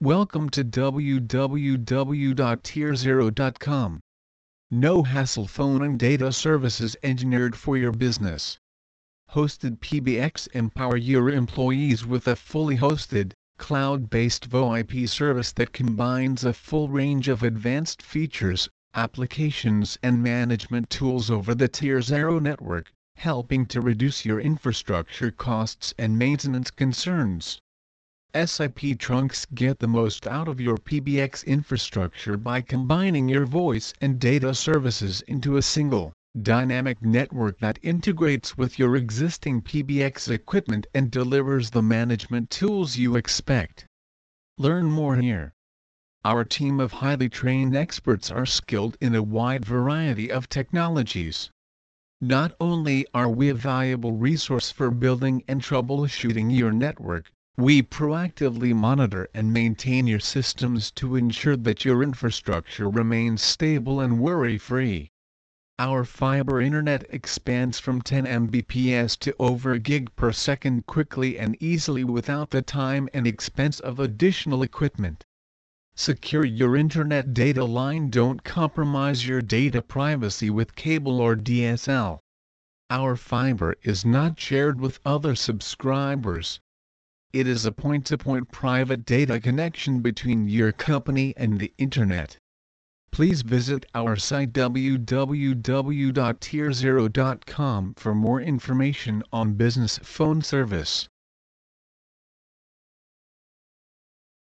Welcome to www.tierzero.com. No hassle phone and data services engineered for your business. Hosted PBX empower your employees with a fully hosted, cloud-based VoIP service that combines a full range of advanced features, applications and management tools over the Tier Zero network, helping to reduce your infrastructure costs and maintenance concerns. SIP trunks get the most out of your PBX infrastructure by combining your voice and data services into a single, dynamic network that integrates with your existing PBX equipment and delivers the management tools you expect. Learn more here. Our team of highly trained experts are skilled in a wide variety of technologies. Not only are we a valuable resource for building and troubleshooting your network, we proactively monitor and maintain your systems to ensure that your infrastructure remains stable and worry-free. Our fiber internet expands from 10 Mbps to over a gig per second quickly and easily without the time and expense of additional equipment. Secure your internet data line Don't compromise your data privacy with cable or DSL. Our fiber is not shared with other subscribers it is a point-to-point -point private data connection between your company and the Internet. Please visit our site www.tierzero.com for more information on business phone service.